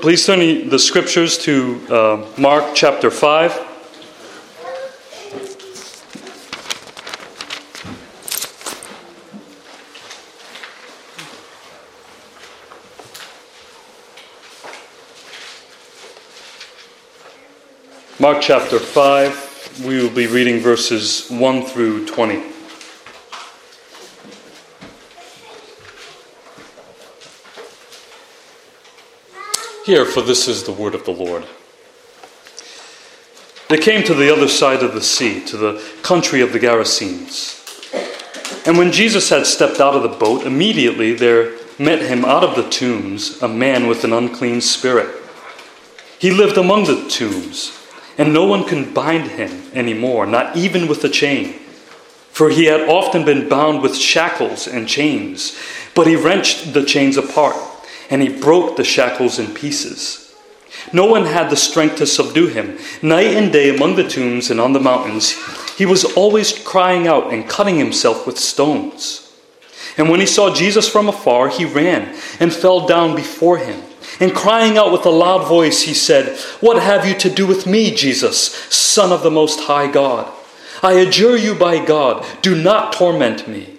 please turn the scriptures to uh, Mark chapter 5. Mark chapter 5, we will be reading verses 1 through 20. Here, for this is the word of the Lord. They came to the other side of the sea, to the country of the Gerasenes. And when Jesus had stepped out of the boat, immediately there met him out of the tombs a man with an unclean spirit. He lived among the tombs and no one can bind him anymore, not even with a chain. For he had often been bound with shackles and chains, but he wrenched the chains apart, and he broke the shackles in pieces. No one had the strength to subdue him. Night and day among the tombs and on the mountains, he was always crying out and cutting himself with stones. And when he saw Jesus from afar, he ran and fell down before him and crying out with a loud voice, he said, What have you to do with me, Jesus, Son of the Most High God? I adjure you by God, do not torment me.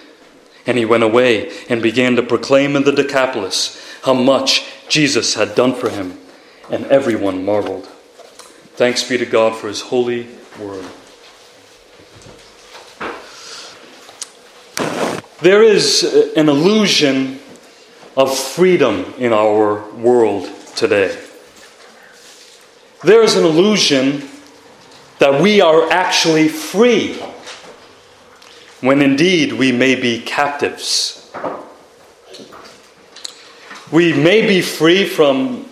And he went away and began to proclaim in the Decapolis how much Jesus had done for him. And everyone marveled. Thanks be to God for his holy word. There is an illusion of freedom in our world today. There is an illusion that we are actually free, when indeed we may be captives. We may be free from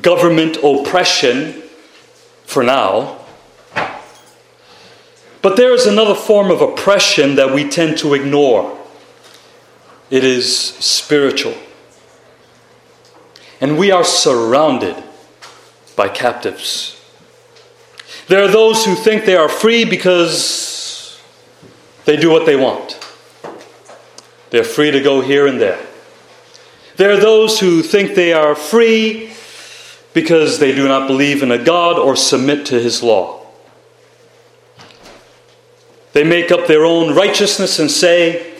government oppression for now, but there is another form of oppression that we tend to ignore. It is spiritual. And we are surrounded by captives. There are those who think they are free because they do what they want. They're free to go here and there. There are those who think they are free because they do not believe in a God or submit to his law. They make up their own righteousness and say,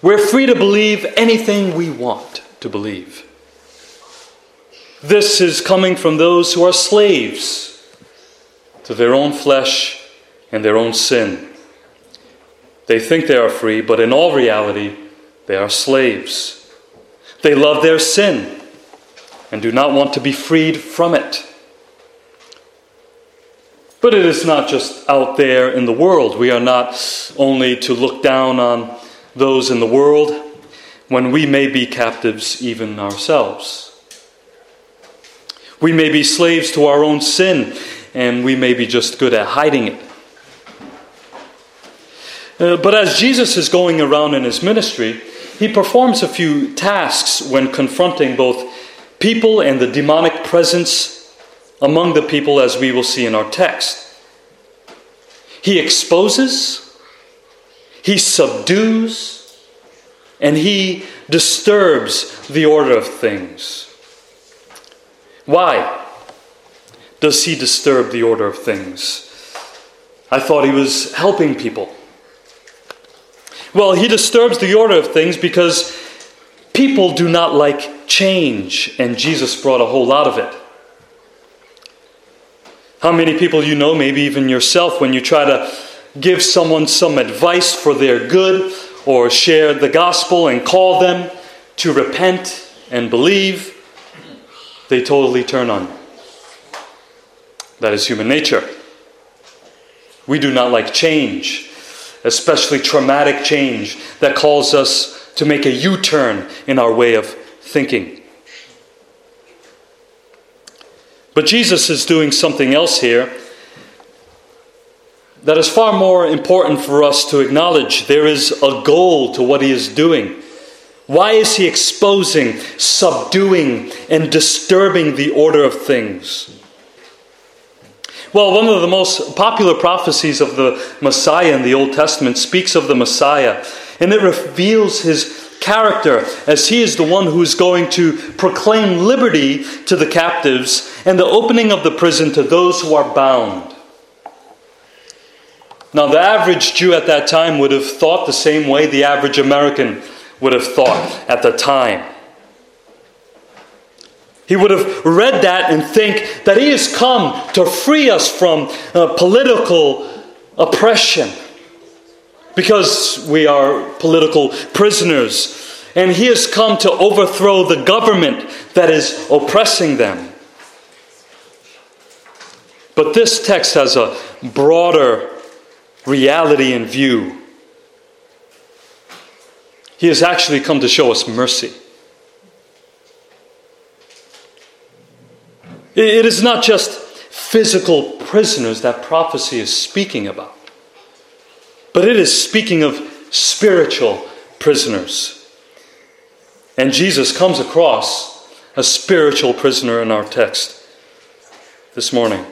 We're free to believe anything we want to believe. This is coming from those who are slaves to their own flesh and their own sin. They think they are free, but in all reality, they are slaves. They love their sin and do not want to be freed from it. But it is not just out there in the world. We are not only to look down on those in the world when we may be captives even ourselves. We may be slaves to our own sin, and we may be just good at hiding it. Uh, but as Jesus is going around in his ministry, he performs a few tasks when confronting both people and the demonic presence among the people, as we will see in our text. He exposes he subdues, and he disturbs the order of things. Why does he disturb the order of things? I thought he was helping people. Well, he disturbs the order of things because people do not like change, and Jesus brought a whole lot of it. How many people you know, maybe even yourself, when you try to give someone some advice for their good or share the gospel and call them to repent and believe, they totally turn on you. That is human nature. We do not like change, especially traumatic change that calls us to make a U turn in our way of thinking. But Jesus is doing something else here that is far more important for us to acknowledge. There is a goal to what he is doing. Why is he exposing, subduing, and disturbing the order of things? Well, one of the most popular prophecies of the Messiah in the Old Testament speaks of the Messiah, and it reveals his character as he is the one who is going to proclaim liberty to the captives and the opening of the prison to those who are bound. Now, the average Jew at that time would have thought the same way the average American would have thought at the time. He would have read that and think that he has come to free us from uh, political oppression because we are political prisoners. And he has come to overthrow the government that is oppressing them. But this text has a broader reality in view. He has actually come to show us mercy. It is not just physical prisoners that prophecy is speaking about, but it is speaking of spiritual prisoners. And Jesus comes across a spiritual prisoner in our text this morning.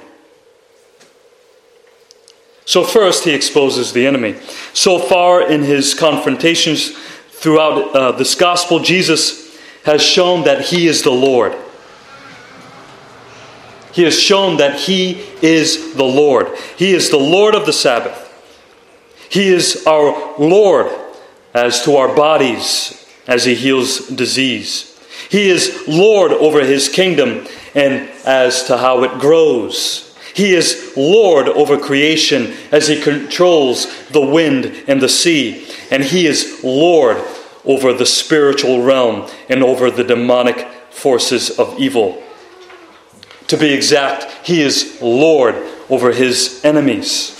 So, first, he exposes the enemy. So far in his confrontations throughout uh, this gospel, Jesus has shown that he is the Lord. He has shown that he is the Lord. He is the Lord of the Sabbath. He is our Lord as to our bodies as he heals disease. He is Lord over his kingdom and as to how it grows. He is Lord over creation as he controls the wind and the sea. And he is Lord over the spiritual realm and over the demonic forces of evil. To be exact, he is Lord over his enemies.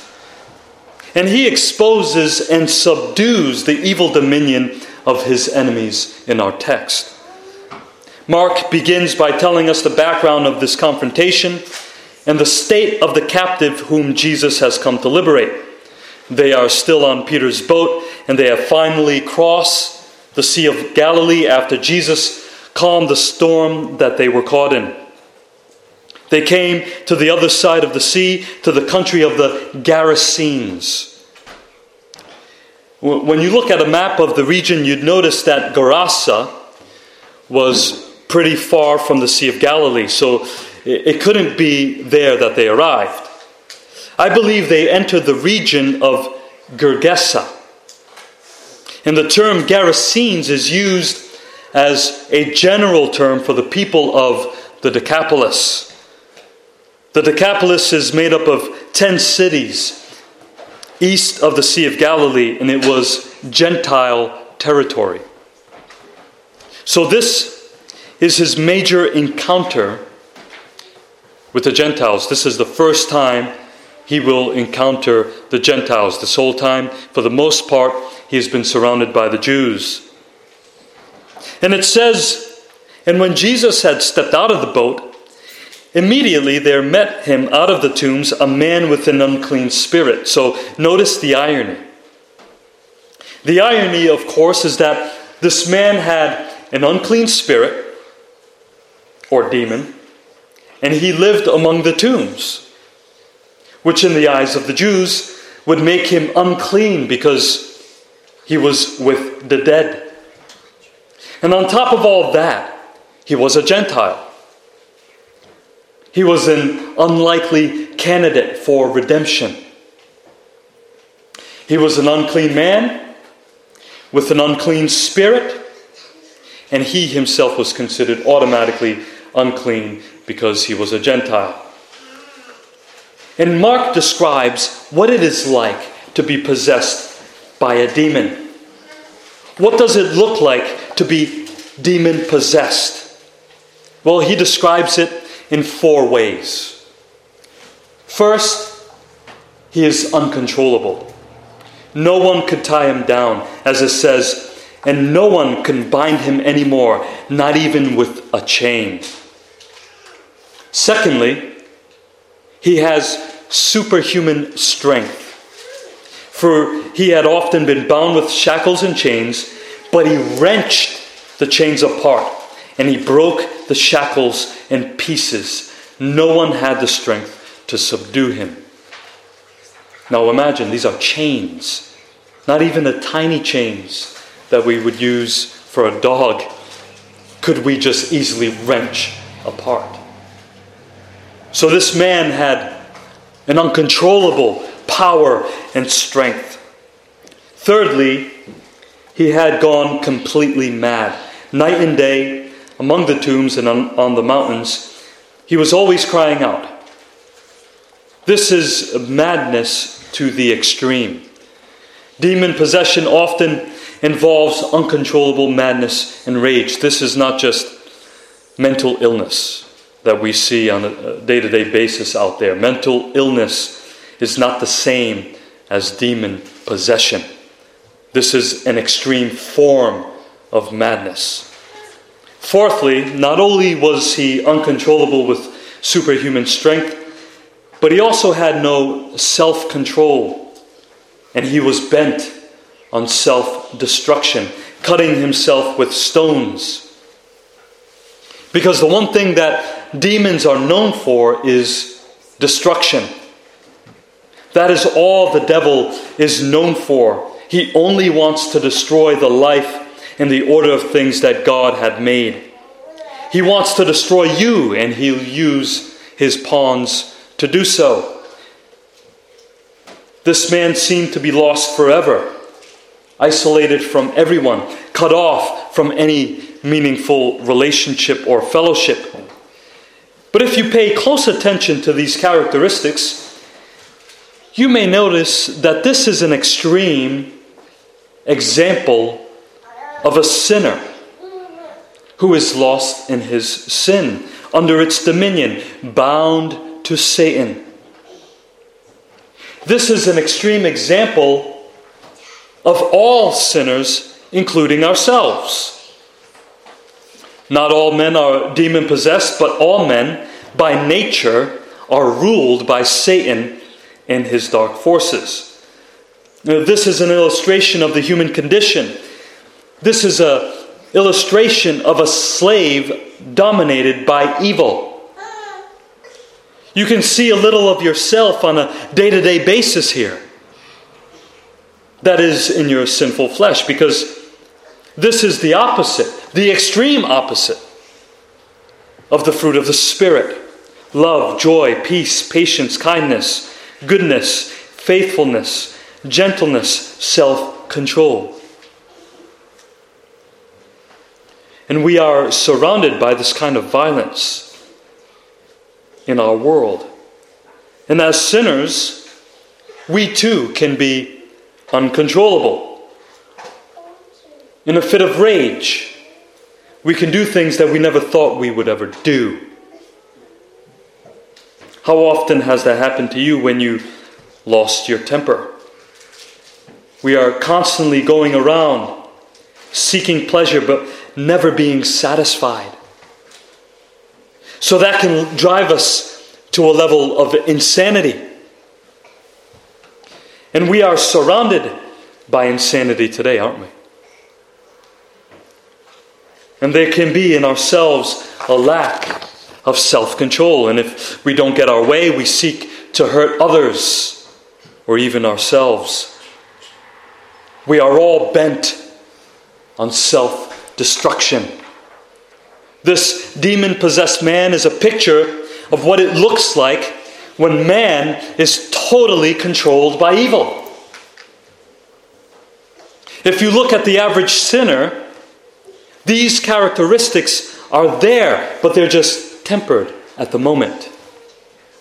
And he exposes and subdues the evil dominion of his enemies in our text. Mark begins by telling us the background of this confrontation and the state of the captive whom Jesus has come to liberate. They are still on Peter's boat, and they have finally crossed the Sea of Galilee after Jesus calmed the storm that they were caught in. They came to the other side of the sea, to the country of the Gerasenes. When you look at a map of the region, you'd notice that Gerasa was pretty far from the Sea of Galilee. So it couldn't be there that they arrived. I believe they entered the region of Gergesa. And the term Gerasenes is used as a general term for the people of the Decapolis. The Decapolis is made up of 10 cities east of the Sea of Galilee, and it was Gentile territory. So, this is his major encounter with the Gentiles. This is the first time he will encounter the Gentiles. This whole time, for the most part, he has been surrounded by the Jews. And it says, And when Jesus had stepped out of the boat, immediately there met him out of the tombs a man with an unclean spirit. So notice the irony. The irony, of course, is that this man had an unclean spirit or demon and he lived among the tombs, which in the eyes of the Jews would make him unclean because He was with the dead. And on top of all that, he was a Gentile. He was an unlikely candidate for redemption. He was an unclean man with an unclean spirit, and he himself was considered automatically unclean because he was a Gentile. And Mark describes what it is like to be possessed by a demon. What does it look like to be demon possessed? Well, he describes it in four ways. First, he is uncontrollable. No one could tie him down, as it says, and no one can bind him anymore, not even with a chain. Secondly, he has superhuman strength. For he had often been bound with shackles and chains, but he wrenched the chains apart and he broke the shackles in pieces. No one had the strength to subdue him. Now imagine, these are chains, not even the tiny chains that we would use for a dog could we just easily wrench apart. So this man had an uncontrollable power and strength. Thirdly, he had gone completely mad. Night and day, among the tombs and on, on the mountains, he was always crying out. This is madness to the extreme. Demon possession often involves uncontrollable madness and rage. This is not just mental illness that we see on a day to day basis out there. Mental illness is not the same as demon possession. This is an extreme form of madness. Fourthly, not only was he uncontrollable with superhuman strength, but he also had no self control, and he was bent on self destruction, cutting himself with stones. Because the one thing that demons are known for is destruction. That is all the devil is known for. He only wants to destroy the life in the order of things that God had made. He wants to destroy you, and he'll use his pawns to do so. This man seemed to be lost forever, isolated from everyone, cut off from any meaningful relationship or fellowship. But if you pay close attention to these characteristics, you may notice that this is an extreme example of a sinner who is lost in his sin, under its dominion, bound to Satan. This is an extreme example of all sinners, including ourselves. Not all men are demon possessed, but all men, by nature, are ruled by Satan and his dark forces. Now, this is an illustration of the human condition this is a illustration of a slave dominated by evil. You can see a little of yourself on a day to day basis here. That is in your sinful flesh, because this is the opposite, the extreme opposite of the fruit of the Spirit love, joy, peace, patience, kindness, goodness, faithfulness, gentleness, self control. And we are surrounded by this kind of violence in our world. And as sinners, we too can be uncontrollable. In a fit of rage, we can do things that we never thought we would ever do. How often has that happened to you when you lost your temper? We are constantly going around seeking pleasure, but never being satisfied. So that can drive us to a level of insanity. And we are surrounded by insanity today, aren't we? And there can be in ourselves a lack of self control. And if we don't get our way, we seek to hurt others or even ourselves. We are all bent on self destruction. This demon possessed man is a picture of what it looks like when man is totally controlled by evil. If you look at the average sinner, these characteristics are there, but they're just tempered at the moment.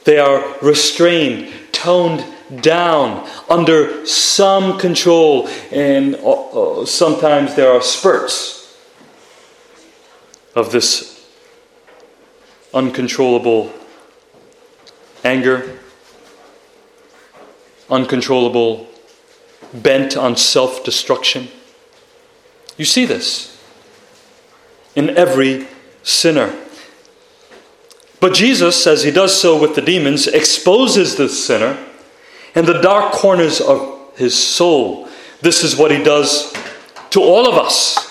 They are restrained, toned down, under some control, and uh, uh, sometimes there are spurts of this uncontrollable anger, uncontrollable bent on self destruction. You see this in every sinner. But Jesus, as he does so with the demons, exposes the sinner and the dark corners of his soul. This is what he does to all of us.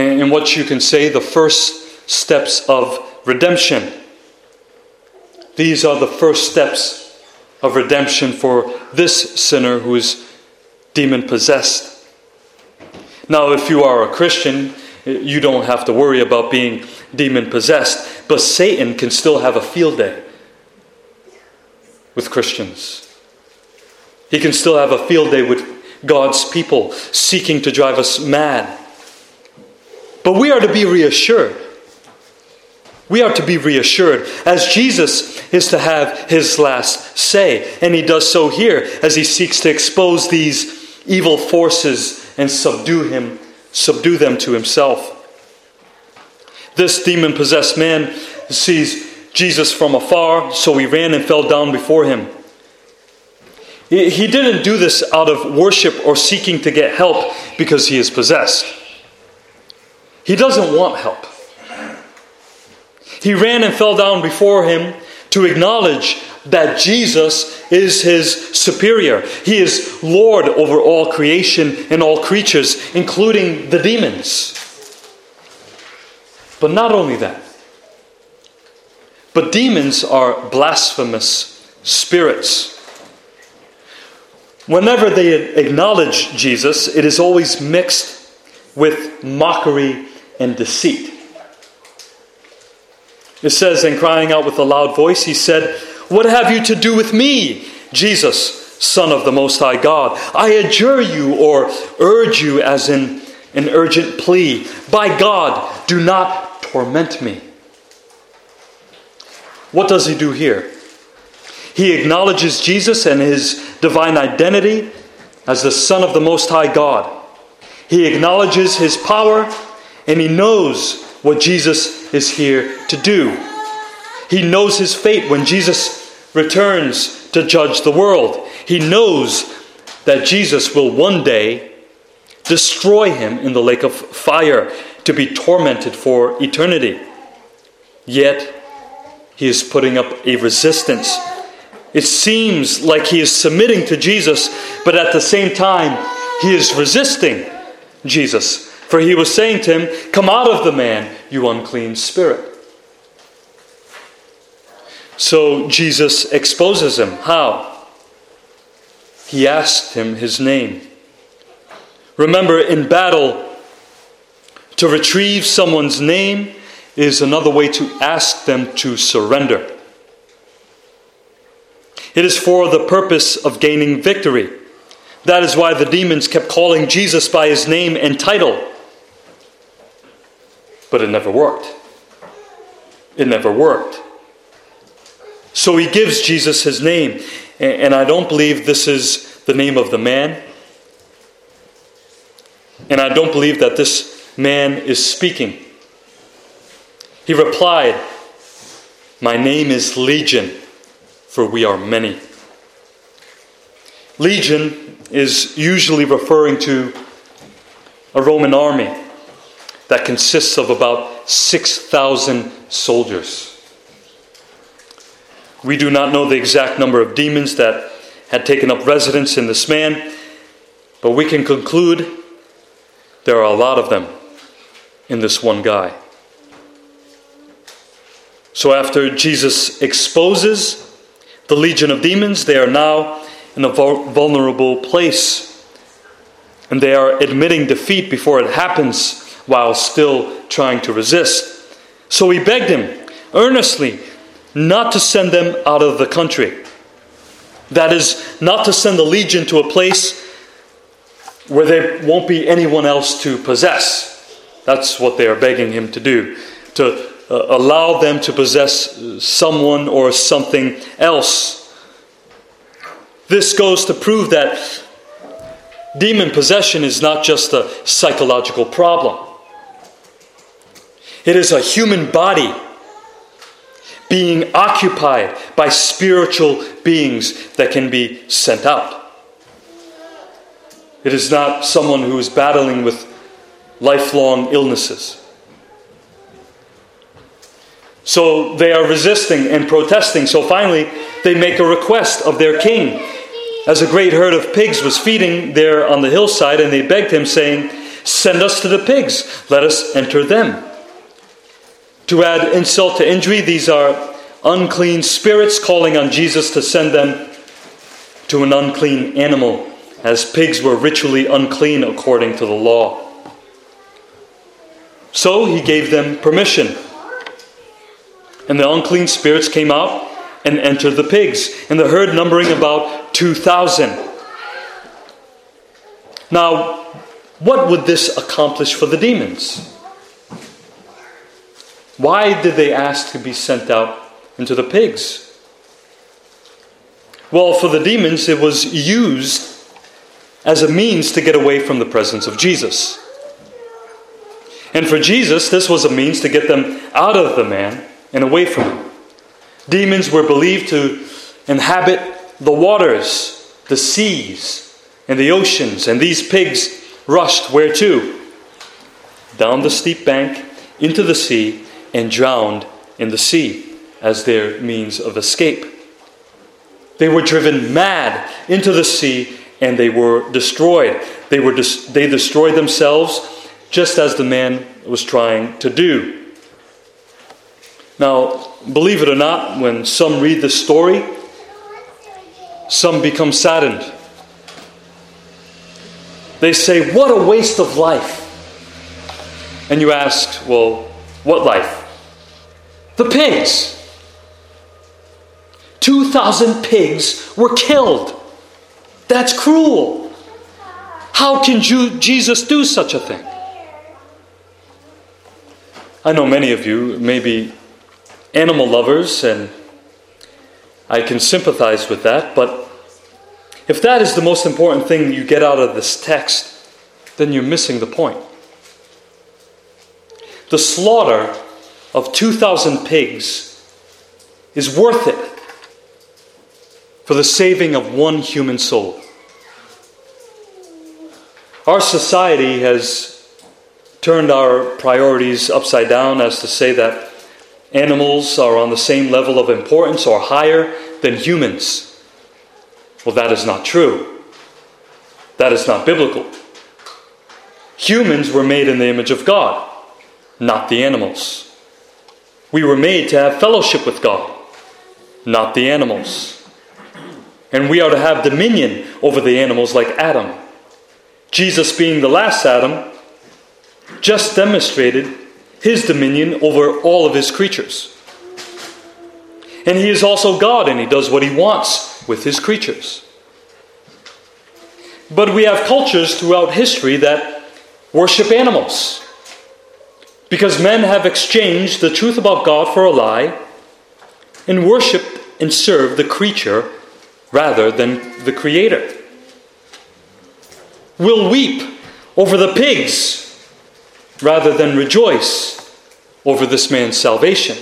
And what you can say, the first steps of redemption. These are the first steps of redemption for this sinner who is demon possessed. Now, if you are a Christian, you don't have to worry about being demon possessed, but Satan can still have a field day with Christians. He can still have a field day with God's people seeking to drive us mad. But we are to be reassured. We are to be reassured as Jesus is to have his last say. And he does so here as he seeks to expose these evil forces and subdue him, subdue them to himself. This demon possessed man sees Jesus from afar, so he ran and fell down before him. He didn't do this out of worship or seeking to get help because he is possessed. He doesn't want help. He ran and fell down before him to acknowledge that Jesus is his superior. He is Lord over all creation and all creatures, including the demons. But not only that, but demons are blasphemous spirits. Whenever they acknowledge Jesus, it is always mixed with mockery and deceit. It says, in crying out with a loud voice, he said, What have you to do with me, Jesus, Son of the Most High God? I adjure you or urge you as in an urgent plea. By God, do not torment me. What does he do here? He acknowledges Jesus and his divine identity as the Son of the Most High God. He acknowledges his power and he knows what Jesus is here to do. He knows his fate when Jesus returns to judge the world. He knows that Jesus will one day destroy him in the lake of fire to be tormented for eternity. Yet, he is putting up a resistance. It seems like he is submitting to Jesus, but at the same time, he is resisting Jesus. For he was saying to him, Come out of the man, you unclean spirit. So Jesus exposes him. How? He asked him his name. Remember, in battle, to retrieve someone's name is another way to ask them to surrender. It is for the purpose of gaining victory. That is why the demons kept calling Jesus by his name and title. But it never worked. It never worked. So he gives Jesus his name. And I don't believe this is the name of the man. And I don't believe that this man is speaking. He replied, My name is Legion, for we are many. Legion is usually referring to a Roman army that consists of about 6,000 soldiers. We do not know the exact number of demons that had taken up residence in this man, but we can conclude there are a lot of them in this one guy. So, after Jesus exposes the legion of demons, they are now in a vulnerable place And they are admitting defeat before it happens while still trying to resist. So he begged him earnestly not to send them out of the country. That is, not to send the legion to a place where there won't be anyone else to possess. That's what they are begging him to do, to uh, allow them to possess someone or something else. This goes to prove that demon possession is not just a psychological problem, it is a human body being occupied by spiritual beings that can be sent out. It is not someone who is battling with lifelong illnesses. So they are resisting and protesting. So finally, they make a request of their king. As a great herd of pigs was feeding there on the hillside, and they begged him, saying, Send us to the pigs, let us enter them. To add insult to injury, these are unclean spirits calling on Jesus to send them to an unclean animal, as pigs were ritually unclean according to the law. So he gave them permission. And the unclean spirits came out and entered the pigs, and the herd numbering about 2,000. Now, what would this accomplish for the demons? Why did they ask to be sent out into the pigs? Well, for the demons, it was used as a means to get away from the presence of Jesus. And for Jesus, this was a means to get them out of the man and away from him. Demons were believed to inhabit the waters, the seas, and the oceans, and these pigs rushed where to? Down the steep bank into the sea and drowned in the sea as their means of escape. They were driven mad into the sea and they were destroyed. They, were they destroyed themselves just as the man was trying to do. Now, believe it or not, when some read this story, some become saddened. They say, What a waste of life. And you ask, Well, what life? The pigs. 2,000 pigs were killed. That's cruel. How can Jesus do such a thing? I know many of you may be animal lovers, and I can sympathize with that, but if that is the most important thing you get out of this text, then you're missing the point. The slaughter of 2,000 pigs is worth it for the saving of one human soul. Our society has turned our priorities upside down as to say that animals are on the same level of importance or higher than humans. Well, that is not true. That is not biblical. Humans were made in the image of God, not the animals. We were made to have fellowship with God, not the animals. And we are to have dominion over the animals like Adam. Jesus, being the last Adam, just demonstrated his dominion over all of his creatures. And he is also God, and he does what he wants with his creatures. But we have cultures throughout history that worship animals. Because men have exchanged the truth about God for a lie and worshiped and served the creature rather than the Creator. We'll weep over the pigs rather than rejoice over this man's salvation.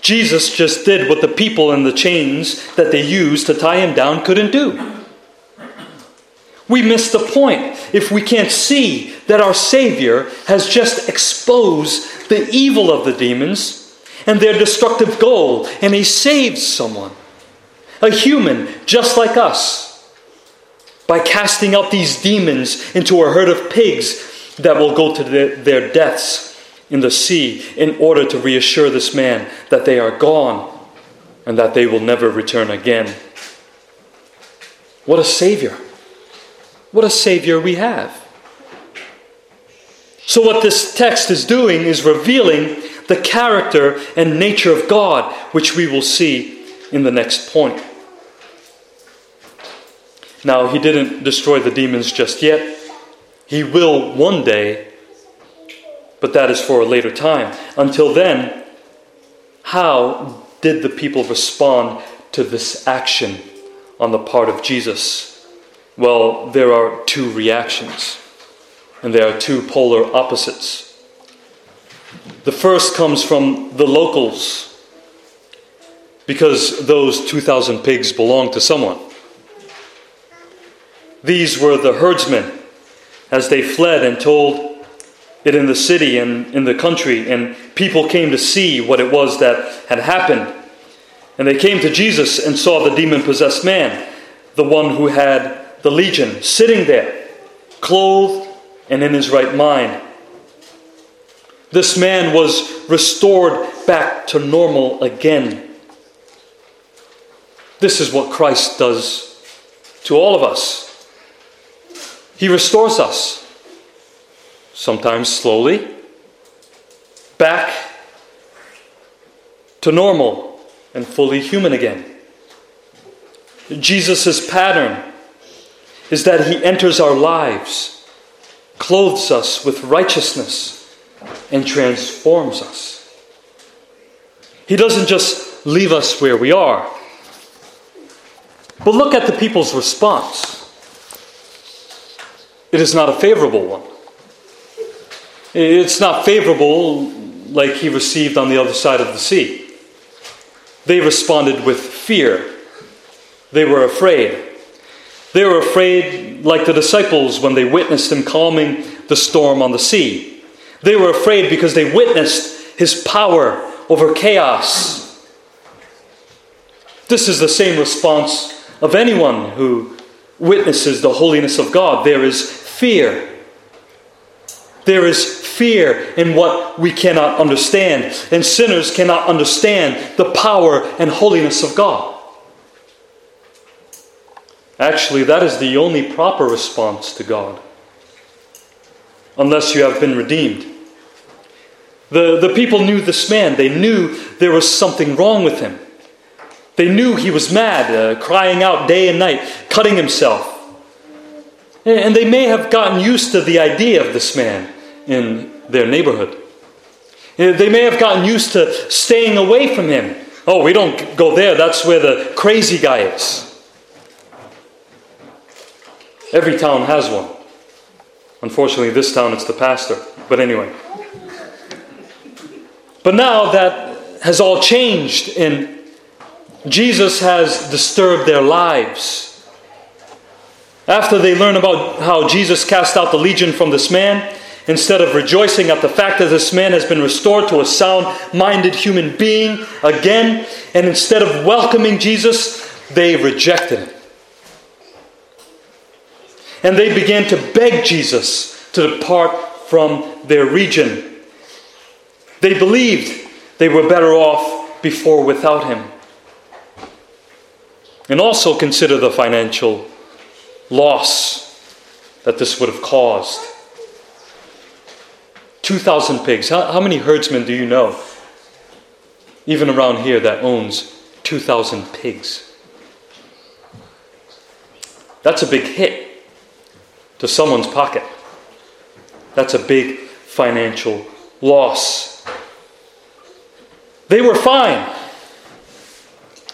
Jesus just did what the people in the chains that they used to tie him down couldn't do. We miss the point if we can't see that our Savior has just exposed the evil of the demons and their destructive goal, and He saves someone, a human just like us, by casting out these demons into a herd of pigs that will go to their deaths in the sea in order to reassure this man that they are gone and that they will never return again. What a Savior! What a Savior we have. So, what this text is doing is revealing the character and nature of God, which we will see in the next point. Now, he didn't destroy the demons just yet. He will one day, but that is for a later time. Until then, how did the people respond to this action on the part of Jesus? Well, there are two reactions, and there are two polar opposites. The first comes from the locals, because those 2,000 pigs belong to someone. These were the herdsmen as they fled and told it in the city and in the country, and people came to see what it was that had happened. And they came to Jesus and saw the demon possessed man, the one who had the legion, sitting there, clothed and in his right mind. This man was restored back to normal again. This is what Christ does to all of us. He restores us, sometimes slowly, back to normal and fully human again. Jesus' pattern is that he enters our lives, clothes us with righteousness, and transforms us. He doesn't just leave us where we are. But look at the people's response. It is not a favorable one. It's not favorable like he received on the other side of the sea. They responded with fear. They were afraid. They were afraid, like the disciples when they witnessed him calming the storm on the sea. They were afraid because they witnessed his power over chaos. This is the same response of anyone who witnesses the holiness of God. There is fear. There is fear in what we cannot understand, and sinners cannot understand the power and holiness of God. Actually, that is the only proper response to God, unless you have been redeemed. The, the people knew this man, they knew there was something wrong with him. They knew he was mad, uh, crying out day and night, cutting himself. And they may have gotten used to the idea of this man in their neighborhood. They may have gotten used to staying away from him. Oh, we don't go there, that's where the crazy guy is. Every town has one. Unfortunately, this town it's the pastor. But anyway. But now that has all changed, and Jesus has disturbed their lives. After they learn about how Jesus cast out the legion from this man, instead of rejoicing at the fact that this man has been restored to a sound minded human being again, and instead of welcoming Jesus, they rejected him. And they began to beg Jesus to depart from their region. They believed they were better off before without him. And also consider the financial loss that this would have caused. 2,000 pigs. How, how, many herdsmen do you know, even around here, that owns 2,000 pigs? That's a big hit to someone's pocket. That's a big financial loss. They were fine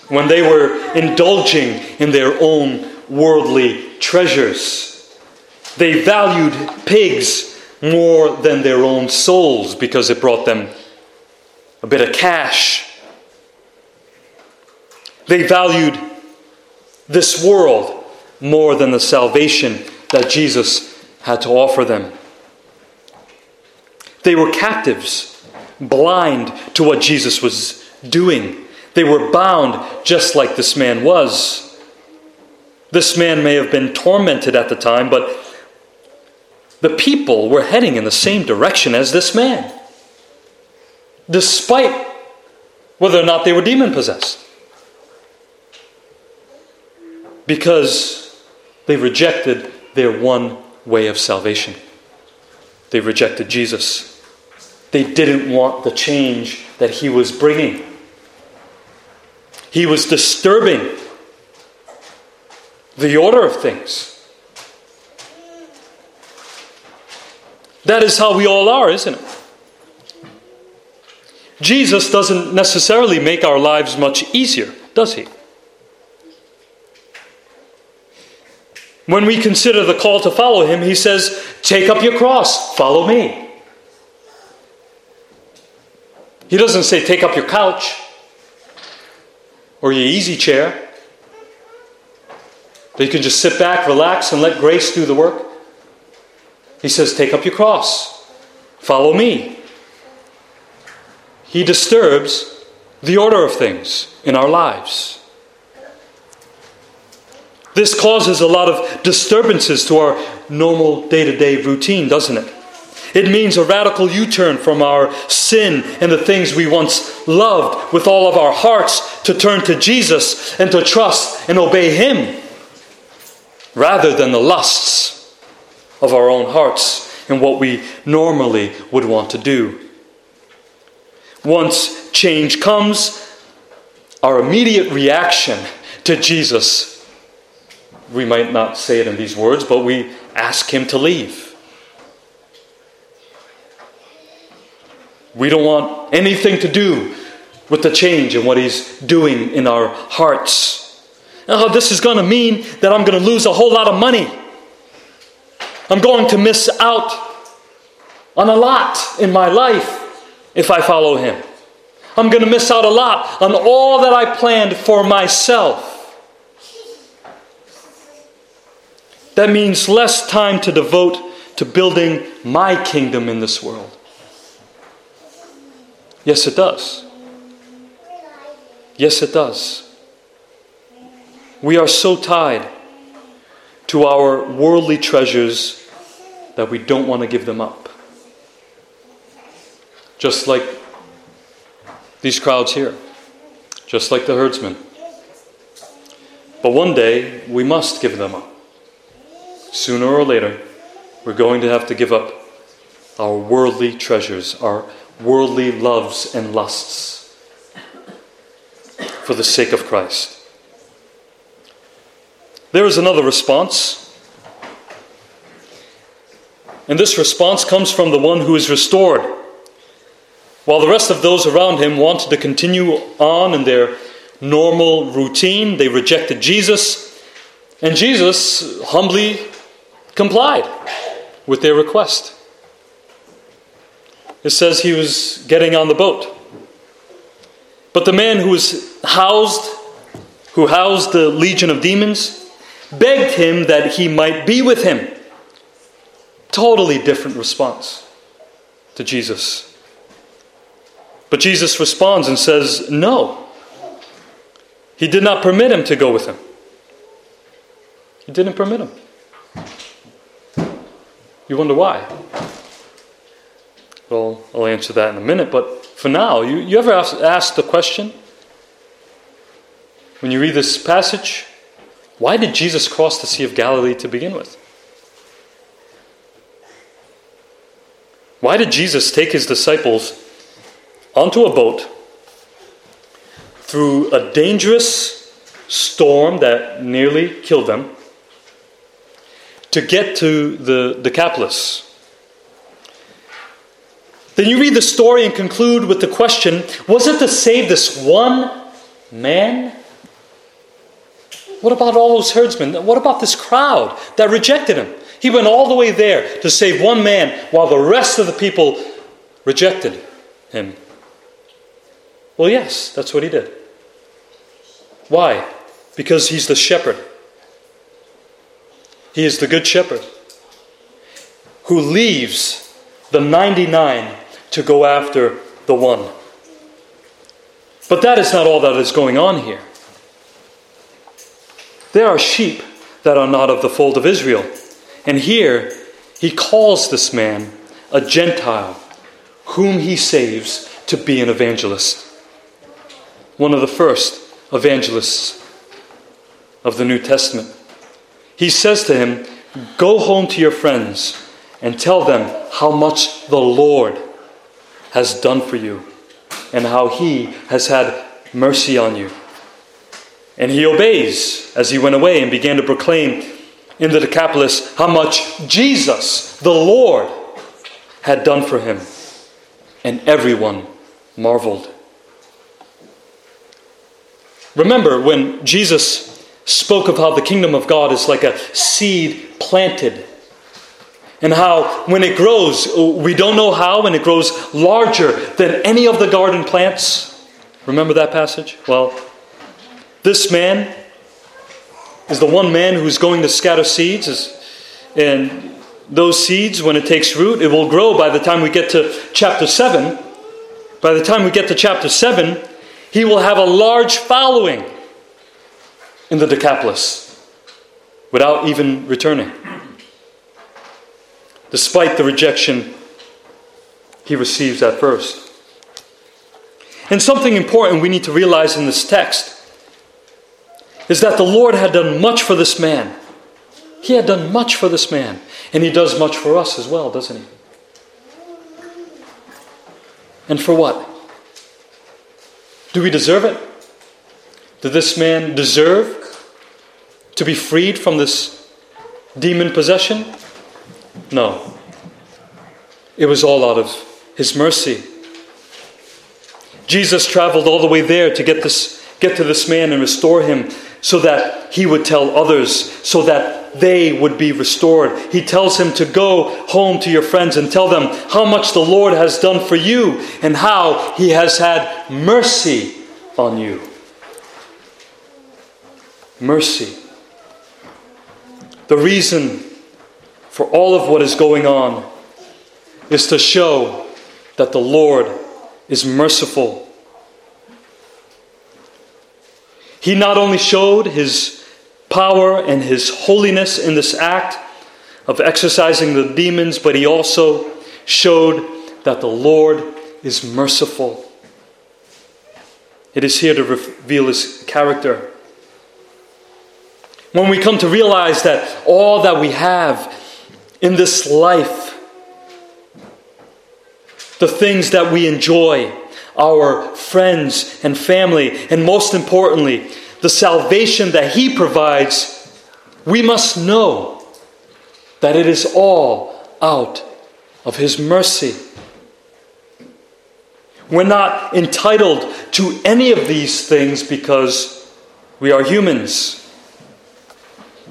when they were indulging in their own worldly treasures. They valued pigs more than their own souls because it brought them a bit of cash. They valued this world more than the salvation that Jesus had to offer them. They were captives, blind to what Jesus was doing. They were bound just like this man was. This man may have been tormented at the time, but the people were heading in the same direction as this man, despite whether or not they were demon possessed. Because they rejected their one way of salvation. They rejected Jesus. They didn't want the change that he was bringing. He was disturbing the order of things. That is how we all are, isn't it? Jesus doesn't necessarily make our lives much easier, does he? When we consider the call to follow him, he says, Take up your cross, follow me. He doesn't say, Take up your couch or your easy chair. That you can just sit back, relax, and let grace do the work. He says, Take up your cross, follow me. He disturbs the order of things in our lives. This causes a lot of disturbances to our normal day to day routine, doesn't it? It means a radical U turn from our sin and the things we once loved with all of our hearts to turn to Jesus and to trust and obey Him rather than the lusts of our own hearts and what we normally would want to do. Once change comes, our immediate reaction to Jesus we might not say it in these words, but we ask Him to leave. We don't want anything to do with the change and what He's doing in our hearts. Oh, this is going to mean that I'm going to lose a whole lot of money. I'm going to miss out on a lot in my life if I follow Him. I'm going to miss out a lot on all that I planned for myself. That means less time to devote to building my kingdom in this world. Yes, it does. Yes, it does. We are so tied to our worldly treasures that we don't want to give them up. Just like these crowds here, just like the herdsmen. But one day we must give them up sooner or later, we're going to have to give up our worldly treasures, our worldly loves and lusts for the sake of Christ. There is another response. And this response comes from the one who is restored. While the rest of those around him wanted to continue on in their normal routine, they rejected Jesus. And Jesus humbly complied with their request. It says he was getting on the boat. But the man who was housed, who housed the legion of demons, begged him that he might be with him. Totally different response to Jesus. But Jesus responds and says, No. He did not permit him to go with him. He didn't permit him. You wonder why? Well, I'll answer that in a minute, but for now, you, you ever ask, ask the question when you read this passage why did Jesus cross the Sea of Galilee to begin with? Why did Jesus take his disciples onto a boat through a dangerous storm that nearly killed them? To get to the Decapolis. Then you read the story and conclude with the question was it to save this one man? What about all those herdsmen? What about this crowd that rejected him? He went all the way there to save one man while the rest of the people rejected him. Well, yes, that's what he did. Why? Because he's the shepherd. He is the Good Shepherd who leaves the 99 to go after the one. But that is not all that is going on here. There are sheep that are not of the fold of Israel. And here, he calls this man a Gentile, whom he saves to be an evangelist. One of the first evangelists of the New Testament. He says to him, Go home to your friends and tell them how much the Lord has done for you and how he has had mercy on you. And he obeys as he went away and began to proclaim in the Decapolis how much Jesus, the Lord, had done for him. And everyone marveled. Remember when Jesus spoke of how the kingdom of God is like a seed planted. And how, when it grows, we don't know how, when it grows larger than any of the garden plants. Remember that passage? Well, this man is the one man who's going to scatter seeds. And those seeds, when it takes root, it will grow by the time we get to chapter 7. By the time we get to chapter 7, he will have a large following in the Decapolis without even returning. Despite the rejection he receives at first. And something important we need to realize in this text is that the Lord had done much for this man. He had done much for this man, and he does much for us as well, doesn't he? And for what? Do we deserve it? Did this man deserve to be freed from this demon possession? No. It was all out of his mercy. Jesus traveled all the way there to get this get to this man and restore him so that he would tell others so that they would be restored. He tells him to go home to your friends and tell them how much the Lord has done for you and how he has had mercy on you. Mercy. The reason for all of what is going on is to show that the Lord is merciful. He not only showed his power and his holiness in this act of exorcising the demons, but he also showed that the Lord is merciful. It is here to reveal his character. When we come to realize that all that we have in this life, the things that we enjoy, our friends and family, and most importantly, the salvation that He provides, we must know that it is all out of His mercy. We're not entitled to any of these things because we are humans.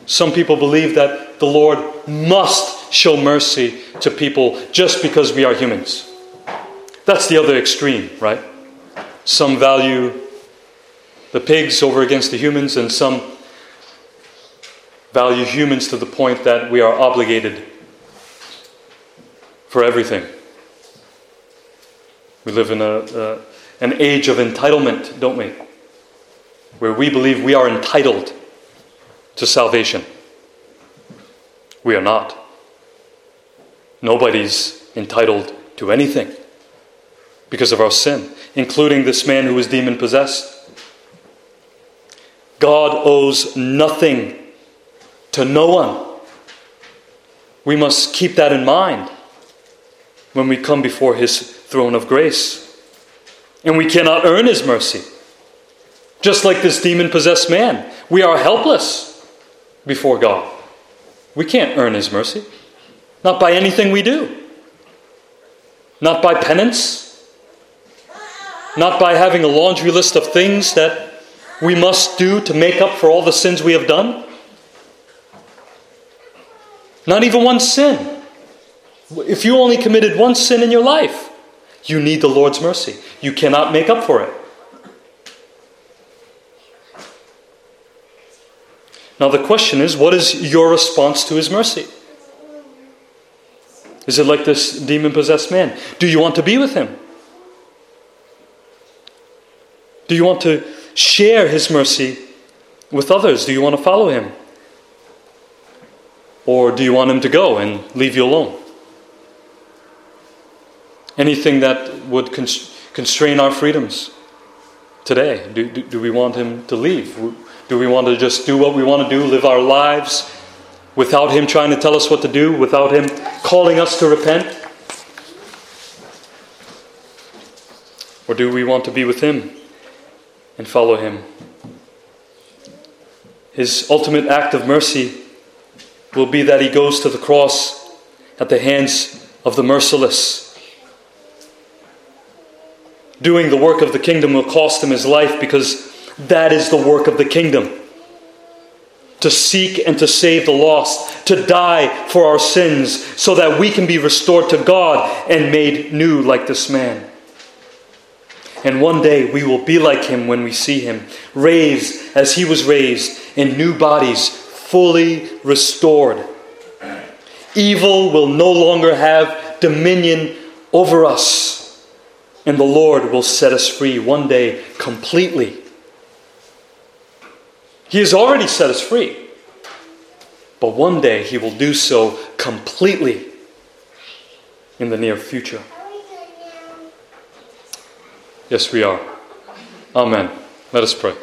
Some people believe that the Lord must show mercy to people just because we are humans. That's the other extreme, right? Some value the pigs over against the humans, and some value humans to the point that we are obligated for everything. We live in a, an age of entitlement, don't we? Where we believe we are entitled to salvation. We are not. Nobody's entitled to anything because of our sin, including this man who was demon possessed. God owes nothing to no one. We must keep that in mind when we come before his throne of grace. And we cannot earn his mercy. Just like this demon possessed man, we are helpless before God. We can't earn His mercy. Not by anything we do. Not by penance. Not by having a laundry list of things that we must do to make up for all the sins we have done. Not even one sin. If you only committed one sin in your life, you need the Lord's mercy. You cannot make up for it. Now, the question is what is your response to his mercy? Is it like this demon possessed man? Do you want to be with him? Do you want to share his mercy with others? Do you want to follow him? Or do you want him to go and leave you alone? Anything that would constrain our freedoms today, do, do, do we want him to leave? Do we want to just do what we want to do, live our lives without Him trying to tell us what to do, without Him calling us to repent? Or do we want to be with Him and follow Him? His ultimate act of mercy will be that He goes to the cross at the hands of the merciless. Doing the work of the kingdom will cost Him His life because that is the work of the kingdom to seek and to save the lost, to die for our sins, so that we can be restored to God and made new like this man. And one day we will be like him when we see him, raised as he was raised, in new bodies, fully restored. Evil will no longer have dominion over us, and the Lord will set us free one day completely. He has already set us free. But one day he will do so completely in the near future. Yes, we are. Amen. Let us pray.